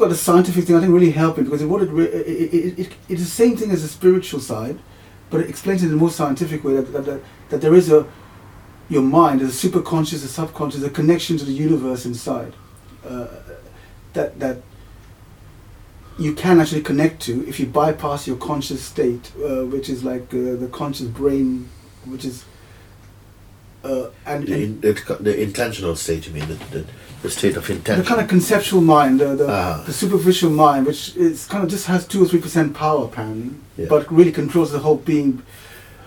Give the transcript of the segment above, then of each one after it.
about the scientific thing, I think, really helped me because it, what it, it, it, it, it's the same thing as the spiritual side, but it explains it in a more scientific way that, that, that, that there is a your mind, there's a superconscious, a subconscious, a connection to the universe inside. Uh, that that you can actually connect to if you bypass your conscious state, uh, which is like uh, the conscious brain, which is uh, and, The, in, the, the intentional state, you mean, the, the, the state of intention? the kind of conceptual mind, the, the, Ah. the superficial mind, which is kind of just has two or three percent power apparently, Yeah. but really controls the whole being.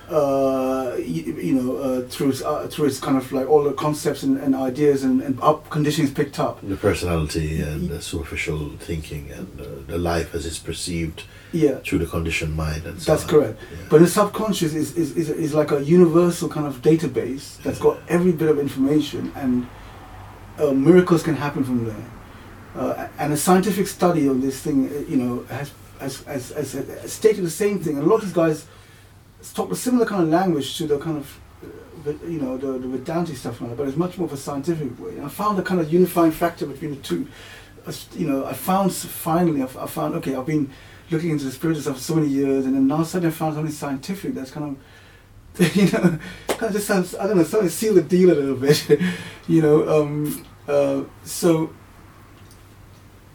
Uh, you, you know, uh, through its, uh, through its kind of like all the concepts and, and ideas and, and up conditionings picked up. the personality and the superficial thinking and uh, the life as it's perceived Yeah, through the conditioned mind and so that's on. correct. Yeah. But the subconscious is, is, is, is like a universal kind of database that's got every bit of information, and uh, miracles can happen from there. Uh, and a scientific study of this thing, you know, has, has, has, has, has stated the same thing. And a lot of these guys talk a similar kind of language to the kind of, uh, you know, the, the Vedanti stuff, like that, but it's much more of a scientific way. And I found a kind of unifying factor between the two. You know, I found finally, I found, okay, I've been looking into the spiritual stuff for so many years, and then now suddenly I found something scientific that's kind of, you know, kind of just sounds, I don't know, something seal the deal a little bit, you know. Um, uh, so,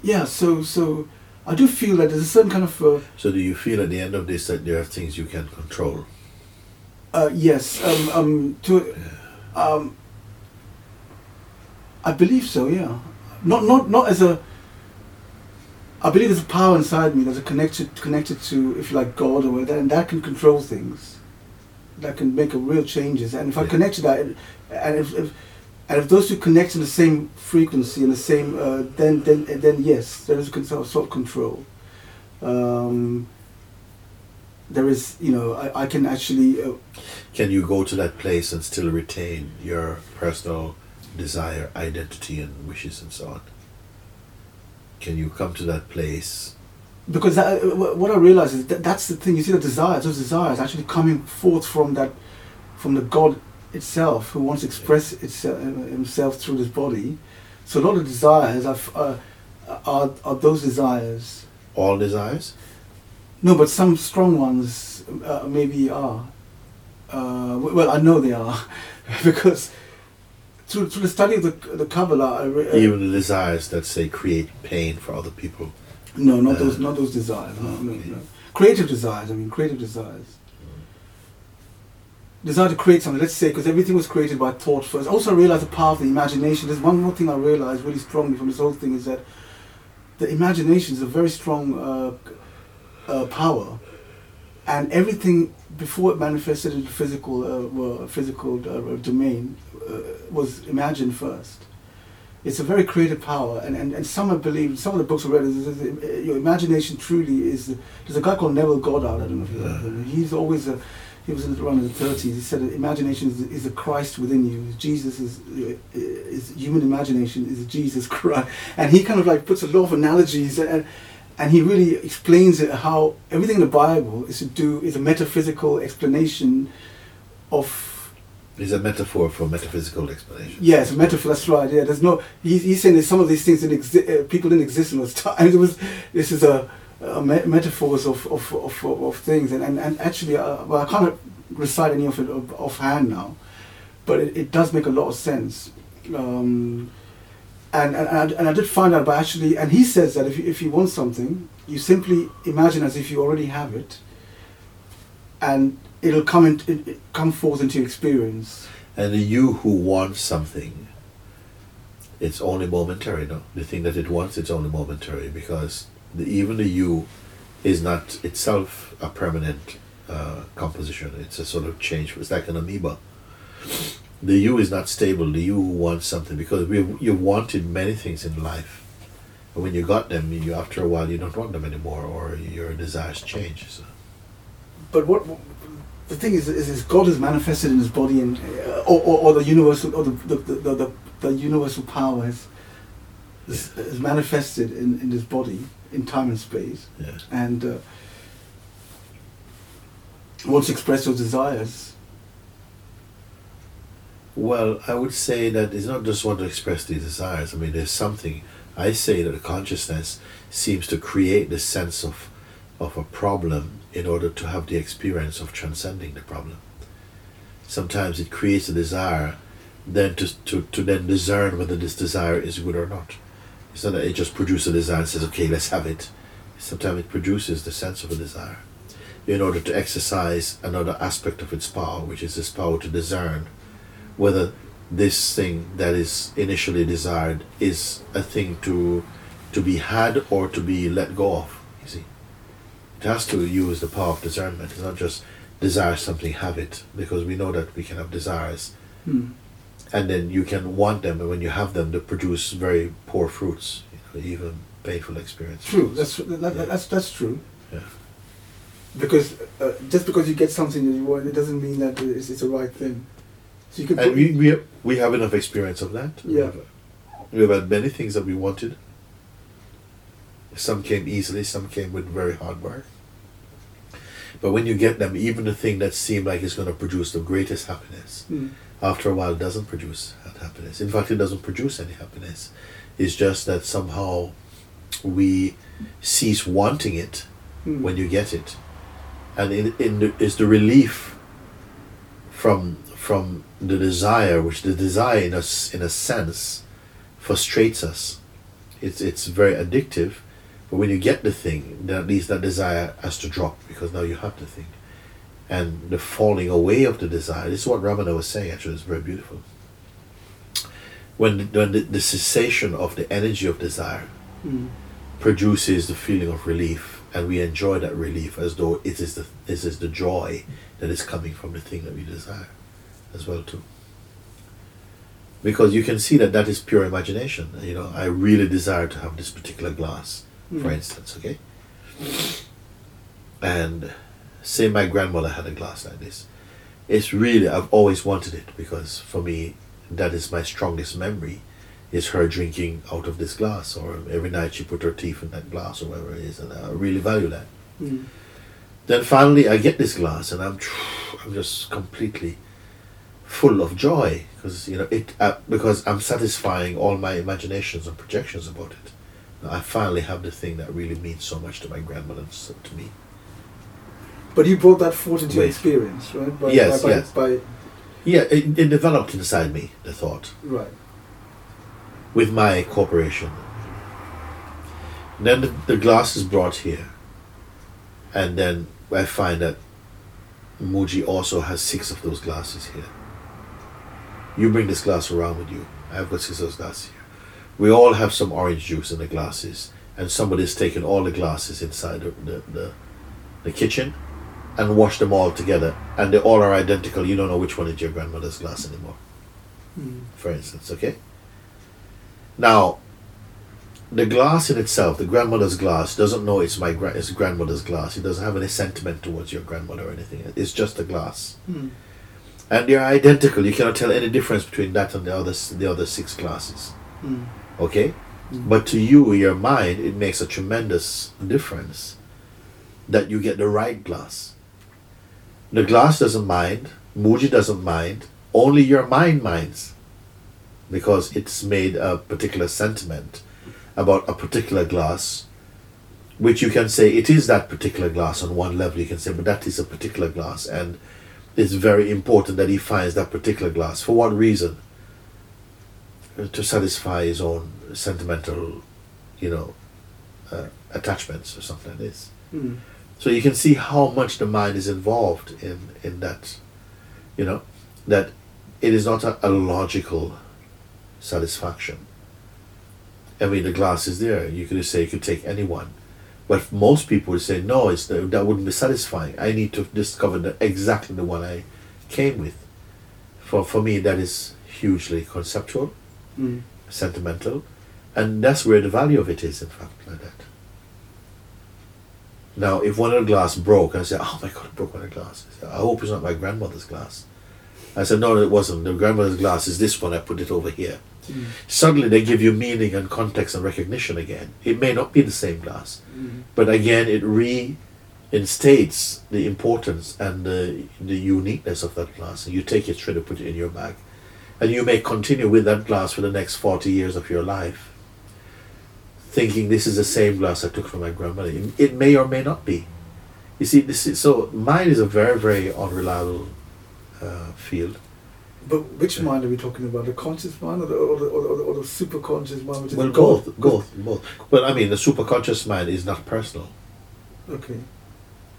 yeah, so so I do feel that there's a certain kind of, uh, So do you feel at the end of this that there are things you can control? uh, yes, um, um, to, um, I believe so, yeah. Not not not as a. I believe there's a power inside me that's a connected connected to, if you like, God or whatever, and that can control things. That can make a real changes, and if I connect to that, and if, if and if those two connect in the same frequency and the same, uh, then then then yes, there is a sort of, control. Um, there is, you know, I, I can actually. Uh, Can you go to that place and still retain your personal desire, identity, and wishes and so on? Can you come to that place? because that, uh, what I realize is that that's the thing. You see, the desires, those desires, actually coming forth from that, from the God itself, who wants to express itself, himself through this body. So a lot of desires are, uh, are are those desires. All desires? No, but some strong ones uh, maybe are. Uh, well, I know they are, because through through the study of the the Kabbalah, I re- uh, Even the desires that say create pain for other people. No, not Uh, those, not those desires. No, no, no. Creative desires. I mean, creative desires. Desire to create something. Let's say because everything was created by thought first. I Also, realized the power of the imagination. There's one more thing I realized really strongly from this whole thing is that the imagination is a very strong uh, uh, power, and everything before it manifested in the physical, uh, physical uh, domain uh, was imagined first it's a very creative power, and, and, and some have believed, some of the books I read, is, is, is, your imagination truly is. There's a guy called Neville Goddard. I don't know if you of him. He's always a. He was in- around in the 30s. He said imagination is, is the Christ within you. Jesus is is human imagination is Jesus Christ, and he kind of like puts a lot of analogies and. And he really explains it how everything in the Bible is to do is a metaphysical explanation of It's a metaphor for metaphysical explanation. Yes, metaphor. That's right. Yeah, there's no. He's, he's saying that some of these things didn't exist. Uh, people didn't exist in those times. It was. This is a, a me- metaphors of of, of, of, things, and and, and actually, uh, well, I can't recite any of it off- offhand now, but it, it does make a lot of sense. Um, and and and I, and I did find out, but actually, and he says that if you, if you want something, you simply imagine as if you already have it, and it'll come in, it, it come forth into experience. And the you who wants something, it's only momentary, no? The thing that it wants, it's only momentary because the, even the you is not itself a permanent uh, composition. It's a sort of change. It's like an amoeba. The you is not stable. The you wants something because we you've wanted many things in life, and when you got them, you after a while you don't want them anymore, or your desires change. So. but what the thing is, is, is God is manifested in His body, and uh, or, or, or the universal, or the the, the, the, the, the universal power is, is, is manifested in, in His body in time and space, Yeah. and uh, to express those desires. Well, I would say that it's not just want to express these desires. I mean, there's something, I say that the consciousness seems to create the sense of, of a problem in order to have the experience of transcending the problem. Sometimes it creates a desire then to, to, to then discern whether this desire is good or not. It's not that it just produces a desire and says, okay, let's have it. Sometimes it produces the sense of a desire in order to exercise another aspect of its power, which is this power to discern whether this thing that is initially desired is a thing to to be had or to be let go of. You see, it has to use the power of discernment. It's not just desire something, have it, because we know that we can have desires, Hmm. And then you can want them, and when you have them, they produce very poor fruits, you know, even painful experience. True. That's that, Yeah. that's that's true. Yeah. Because uh, just because you get something that you want, it doesn't mean that it's, it's the right thing. So you can. And we, we, we have enough experience of that. We Yeah. have, we have had many things that we wanted. Some came easily, some came with very hard work. But when you get them, even the thing that seemed like it's going to produce the greatest happiness, Hmm. After a while it doesn't produce that happiness. In fact, it doesn't produce any happiness. It's just that somehow we cease wanting it Hmm. when you get it, and in, in the, is the relief from from the desire, which the desire in a, s- in a sense frustrates us. It's it's very addictive, but when you get the thing, then at least that desire has to drop because now you have the thing, and the falling away of the desire. This is what Ramana was saying. Actually, it's very beautiful. When the, when the, the cessation of the energy of desire Hmm. produces the feeling of relief and we enjoy that relief as though it is the it is the joy that is coming from the thing that we desire as well too because you can see that that is pure imagination you know i really desire to have this particular glass for Hmm. instance okay and say my grandmother had a glass like this. It's really i've always wanted it because for me that is my strongest memory is her drinking out of this glass or every night she put her teeth in that glass or whatever it is and i really value that. Hmm. then finally i get this glass and i'm i'm just completely full of joy because you know it uh, because i'm satisfying all my imaginations and projections about it. I finally have the thing that really means so much to my grandmother and to me But you brought that forth into your experience, right? By, Yes, by, by, yes. By, yeah it, it developed inside me the thought right. with my corporation. Then the, the glass is brought here, and then I find that Mooji also has six of those glasses here. You bring this glass around with you. I've got six of those glasses here. We all have some orange juice in the glasses, and somebody's taken all the glasses inside the, the, the, the kitchen and wash them all together, and they all are identical. You don't know which one is your grandmother's glass anymore Hmm. for instance, okay? Now, the glass in itself, the grandmother's glass, doesn't know it's my gra- it's grandmother's glass. It doesn't have any sentiment towards your grandmother or anything. It's just a glass, Hmm. and they're identical. You cannot tell any difference between that and the other the other six glasses, Hmm. okay? Hmm. But to you, your mind, it makes a tremendous difference that you get the right glass. The glass doesn't mind, Mooji doesn't mind, only your mind minds. Because it's made a particular sentiment about a particular glass, which you can say it is that particular glass on one level, you can say, but that is a particular glass, and it's very important that he finds that particular glass. For what reason? To satisfy his own sentimental, you know, uh, attachments or something like this. Hmm. So you can see how much the mind is involved in, in that, you know, that it is not a, a logical satisfaction. I mean, the glass is there. You could say you could take anyone. But most people would say, no, it's the, that wouldn't be satisfying. I need to discover the, exactly the one I came with. For, for me, that is hugely conceptual, Hmm. sentimental, and that's where the value of it is, in fact, like that. Now, if one of the glass broke, I said, "Oh my God, it broke one of the glass." I, said, I hope it's not my grandmother's glass. I said, "No, it wasn't. The grandmother's glass is this one. I put it over here." Hmm. Suddenly, they give you meaning and context and recognition again. It may not be the same glass, Hmm. but again, it reinstates the importance and the the uniqueness of that glass. And you take it straight and put it in your bag, and you may continue with that glass for the next forty years of your life thinking this is the same glass I took from my grandmother. It, it may or may not be. You see, this is so mind is a very very unreliable uh, field. But which mind are we talking about? The conscious mind or the, or the, or the, or the super conscious mind? Which is Well, the both, both, both. But I mean, the superconscious mind is not personal. Okay.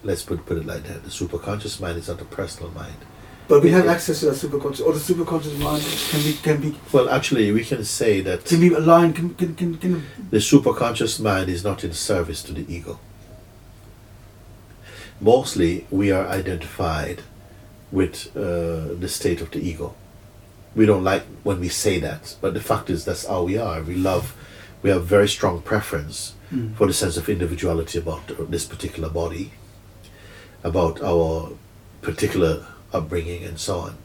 Let's put put it like that. The superconscious mind is not a personal mind. But we have access to that super conscious, or the superconscious mind can be can be Well, actually, we can say that can be aligned. Can can can, can the superconscious mind is not in service to the ego. Mostly, we are identified with uh, the state of the ego. We don't like when we say that, but the fact is that's how we are. We love, we have very strong preference Mm. for the sense of individuality about this particular body, about our particular upbringing, and so on.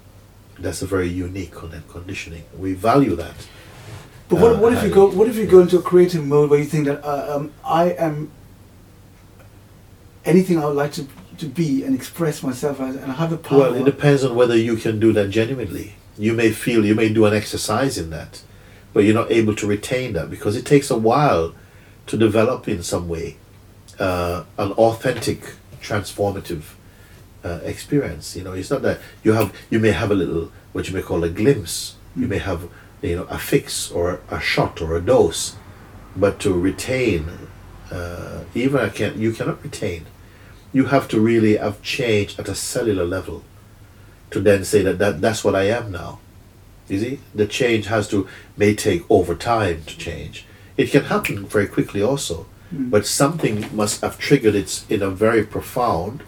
That's a very unique con- conditioning. We value that. But what, Uh, what if you go? What if you go into a creative mode where you think that uh, um, I am anything I would like to, to be and express myself as, and I have the power. Well, it depends on whether you can do that genuinely. You may feel you may do an exercise in that, but you're not able to retain that because it takes a while to develop in some way uh, an authentic, transformative uh, experience. You know, it's not that you have you may have a little what you may call a glimpse. You may have you know a fix or a shot or a dose, but to retain, uh, even I can you cannot retain. You have to really have changed at a cellular level to then say that, that that's what I am now. You see, the change has to may take over time to change. It can happen very quickly also, Mm. but something must have triggered it in a very profound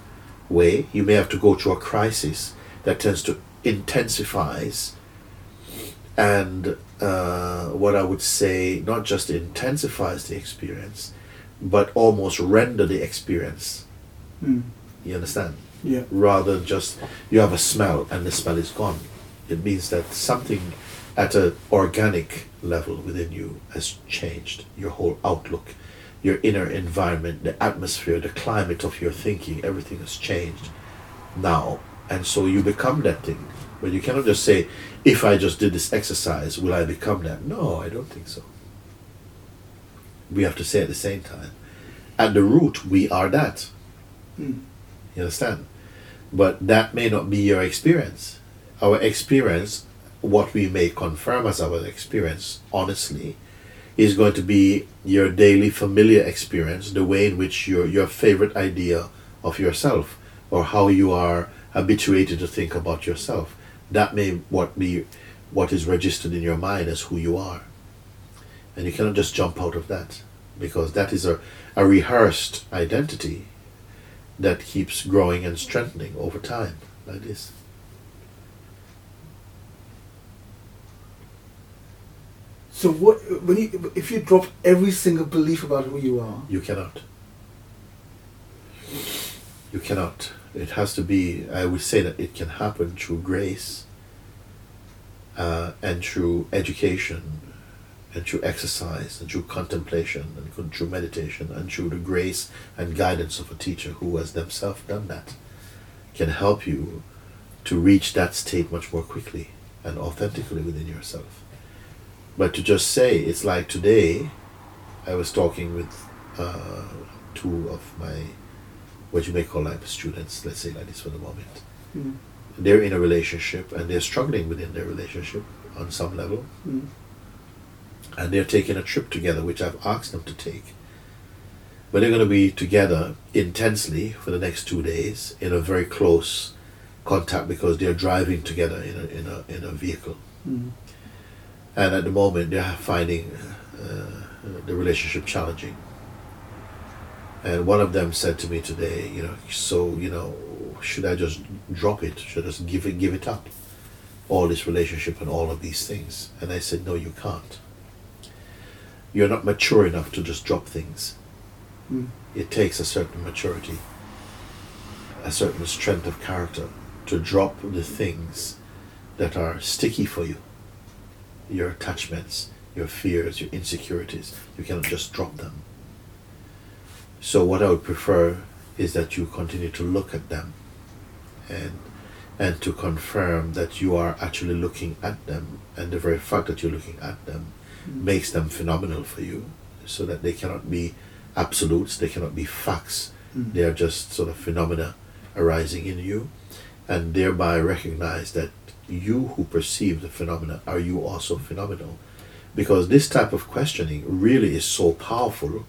way. You may have to go through a crisis that tends to intensifies and uh, what I would say not just intensifies the experience, but almost render the experience. Mm. You understand? Yeah. rather than just you have a smell and the smell is gone. It means that something at an organic level within you has changed. Your whole outlook, your inner environment, the atmosphere, the climate of your thinking, everything has changed now. And so you become that thing. But you cannot just say, if I just did this exercise, will I become that? No, I don't think so. We have to say at the same time. At the root, we are that. Mm. You understand? But that may not be your experience. Our experience, what we may confirm as our experience, honestly, is going to be your daily familiar experience, the way in which your your favorite idea of yourself, or how you are habituated to think about yourself. That may what be what is registered in your mind as who you are. And you cannot just jump out of that. Because that is a, a rehearsed identity that keeps growing and strengthening over time like this. So what when you if you drop every single belief about who you are? You cannot. You cannot. It has to be, I would say that it can happen through grace uh, and through education and through exercise and through contemplation and through meditation and through the grace and guidance of a teacher who has themselves done that can help you to reach that state much more quickly and authentically within yourself. But to just say, it's like today, I was talking with uh, two of my, what you may call like students, let's say like this for the moment. Mm. They're in a relationship and they're struggling within their relationship on some level. Mm. And they're taking a trip together, which I've asked them to take. But they're going to be together intensely for the next two days in a very close contact because they're driving together in a, in a, in a vehicle. Mm. And at the moment, they're finding uh, the relationship challenging. And one of them said to me today, you know, so you know, should I just drop it? Should I just give it, give it up? All this relationship and all of these things. And I said, no, you can't. You're not mature enough to just drop things. Mm. It takes a certain maturity, a certain strength of character to drop the things that are sticky for you your attachments, your fears, your insecurities. You cannot just drop them. So what I would prefer is that you continue to look at them and and to confirm that you are actually looking at them and the very fact that you're looking at them Mm. makes them phenomenal for you. so that they cannot be absolutes, they cannot be facts. Mm. They are just sort of phenomena arising in you, and thereby recognize that you who perceive the phenomena are you also phenomenal. Because this type of questioning really is so powerful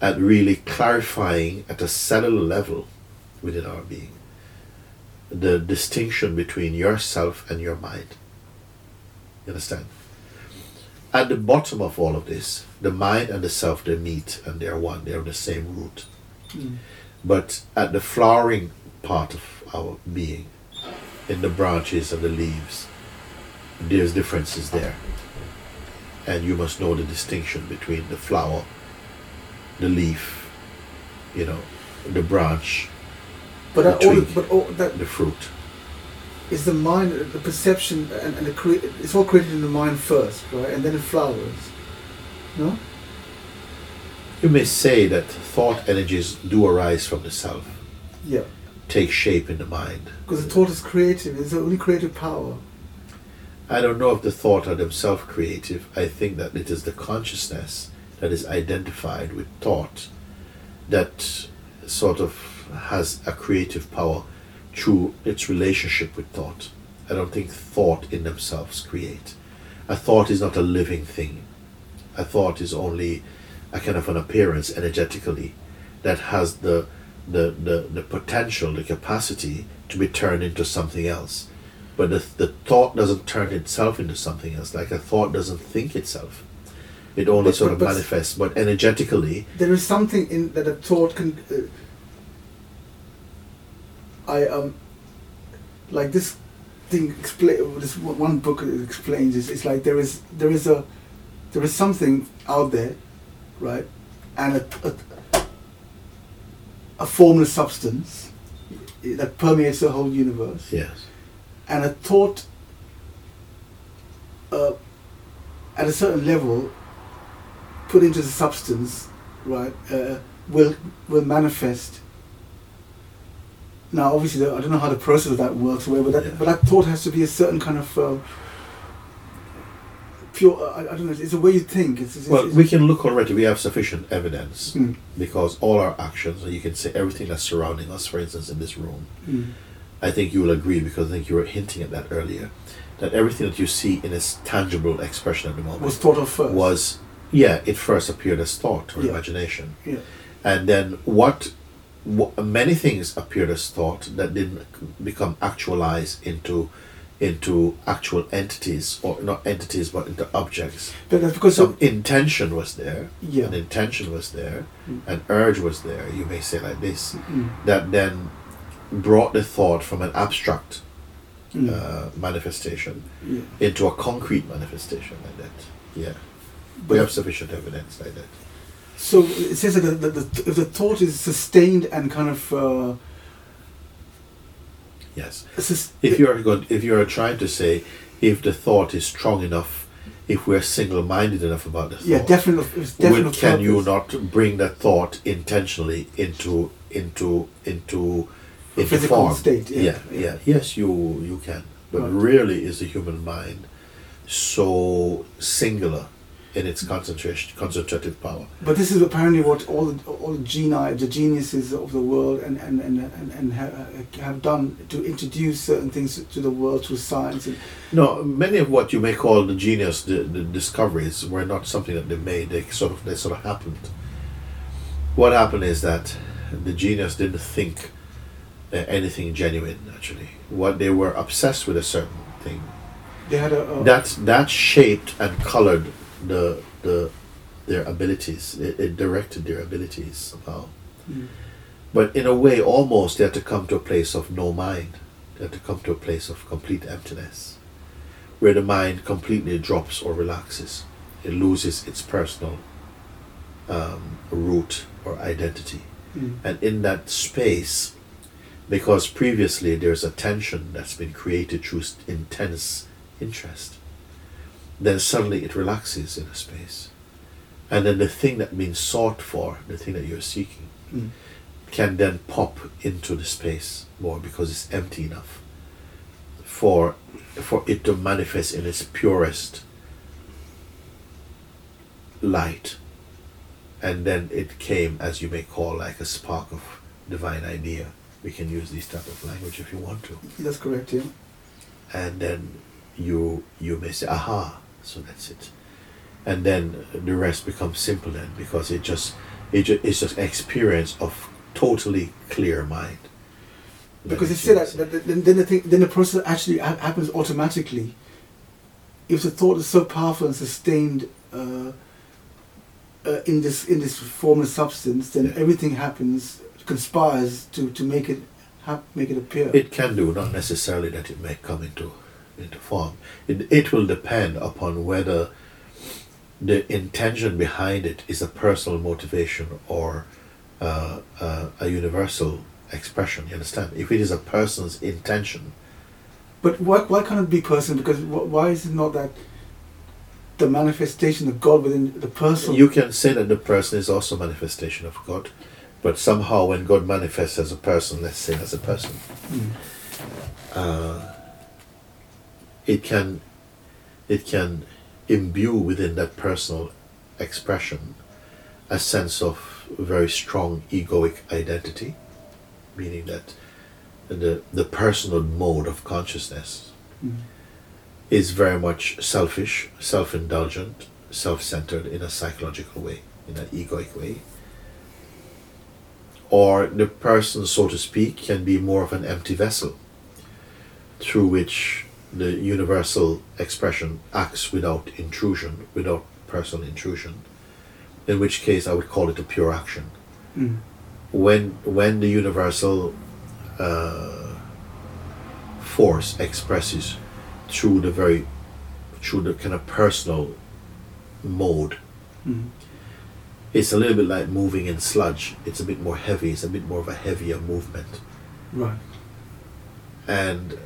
at really clarifying at a cellular level within our being the distinction between yourself and your mind. You understand? At the bottom of all of this, the mind and the self they meet and they're one, they're the same root. Mm. But at the flowering part of our being, in the branches and the leaves, there's differences there. And you must know the distinction between the flower, the leaf, you know, the branch, But The that, all, but all, that the fruit. is the mind, the perception, and, and the crea- it's all created in the mind first, right? And then it flowers. No? You may say that thought energies do arise from the self, Yeah. Take shape in the mind. Because the thought is creative. It's the only creative power. I don't know if the thought are themselves creative. I think that it is the consciousness that is identified with thought that sort of has a creative power through its relationship with thought. I don't think thought in themselves create. A thought is not a living thing. A thought is only a kind of an appearance energetically that has the the, the, the potential, the capacity to be turned into something else. But the, the thought doesn't turn itself into something else. Like a thought doesn't think itself. It only But- sort but- of but- manifests. But energetically, There is something in that a thought can. Uh, I um. Like this thing explain. This one one book explains is it's like there is there is a there is something out there, right, and a a, a formless substance that permeates the whole universe. yes. and a thought uh, at a certain level put into the substance right uh, will will manifest now obviously i don't know how the process of that works but that, Yeah. but that thought has to be a certain kind of uh, pure I, I don't know it's the way you think it's, it's, Well, it's- we can look already. We have sufficient evidence Mm, because all our actions, and you can say everything that's surrounding us, for instance, in this room, mm, I think you will agree because I think you were hinting at that earlier, that everything that you see in its tangible expression at the moment was thought of first was, yeah, it first appeared as thought or Yeah. imagination. yeah And then what, what many things appeared as thought that didn't become actualized into into actual entities or not entities but into objects. but that's because Some intention was there, yeah an intention was there, Mm. an urge was there, you may say like this, mm, that then brought the thought from an abstract mm, uh, manifestation yeah. into a concrete manifestation like that. Yeah. We have sufficient evidence like that. So it says that the, the, the, the thought is sustained and kind of uh, Yes. sus- If you're going, if you're trying to say if the thought is strong enough, if we're single-minded enough about the thought, yeah, definitely, definitely would, can you not bring that thought intentionally into into into A into physical form? state, yeah, yeah, yeah. yeah. Yes, you you can, but Right. rarely is the human mind so singular in its concentration, concentrative power. But this is apparently what all the, all the geni, the geniuses of the world, and and and and, and ha- have done to introduce certain things to the world through science. And, No, many of what you may call the genius, the, the discoveries, were not something that they made. They sort of they sort of happened. What happened is that the genius didn't think uh, anything genuine. Actually, what they were obsessed with a certain thing they had a, a that that shaped and colored the the their abilities. It, it directed their abilities somehow. Mm. But in a way, almost they had to come to a place of no mind. They had to come to a place of complete emptiness, where the mind completely drops or relaxes. It loses its personal um, root or identity. Mm. And in that space, because previously there's a tension that's been created through intense interest, then suddenly it relaxes in a space. And then the thing that means sought for, the thing that you're seeking, Mm. can then pop into the space more because it's empty enough for for it to manifest in its purest light and then it came as you may call like a spark of divine idea. We can use this type of language if you want to. That's correct, yeah. And then you you may say, aha, so that's it. And then the rest becomes simple then because it just it just, it's just experience of totally clear mind. Because it's said that, that, that then the thing, then the process actually ha- happens automatically. If the thought is so powerful and sustained uh, uh, in this in this formless substance, then Yeah. everything happens conspires to, to make it hap- make it appear. It can do, not necessarily that it may come into into form. It, it will depend upon whether the intention behind it is a personal motivation or uh, uh, a universal expression. You understand? If it is a person's intention, But why, why can't it be person? Because wh- why is it not that the manifestation of God within the person? you can say that the person is also manifestation of God, but somehow when God manifests as a person, let's say as a person, Mm. uh, it can it can imbue within that personal expression a sense of very strong egoic identity, meaning that the the personal mode of consciousness Mm. is very much selfish, self-indulgent, self-centered in a psychological way, in an egoic way. Or the person, so to speak, can be more of an empty vessel through which the universal expression acts without intrusion, without personal intrusion, in which case I would call it a pure action. Mm. When, when the universal uh, force expresses through the very, through the kind of personal mode, Mm. it's a little bit like moving in sludge. It's a bit more heavy, it's a bit more of a heavier movement. Right. And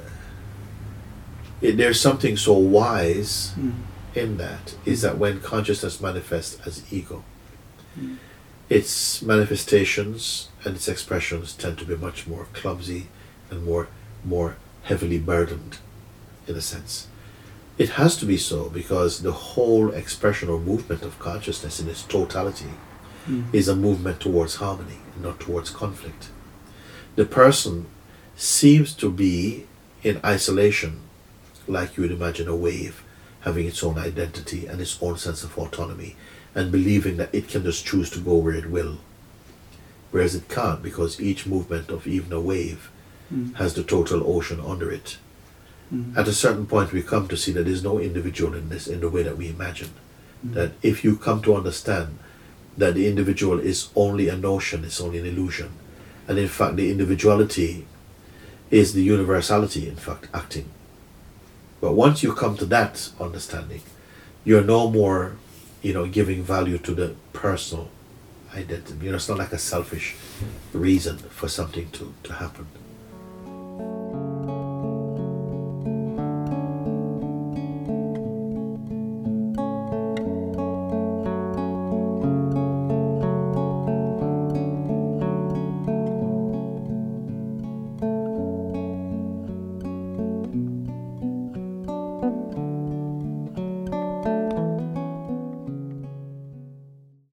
it, there's something so wise Mm. in that is that when consciousness manifests as ego, Mm. its manifestations and its expressions tend to be much more clumsy and more more heavily burdened in a sense. It has to be so because the whole expression or movement of consciousness in its totality Mm. is a movement towards harmony, not towards conflict. The person seems to be in isolation, like you would imagine a wave having its own identity and its own sense of autonomy, and believing that it can just choose to go where it will. Whereas it can't, because each movement of even a wave Mm. has the total ocean under it. Mm. At a certain point, we come to see that there's no individual in this in the way that we imagine. Mm. That if you come to understand that the individual is only a notion, it's only an illusion, and in fact, the individuality is the universality, in fact, acting. But once you come to that understanding, you're no more, you know, giving value to the personal identity. You know, it's not like a selfish reason for something to, to happen.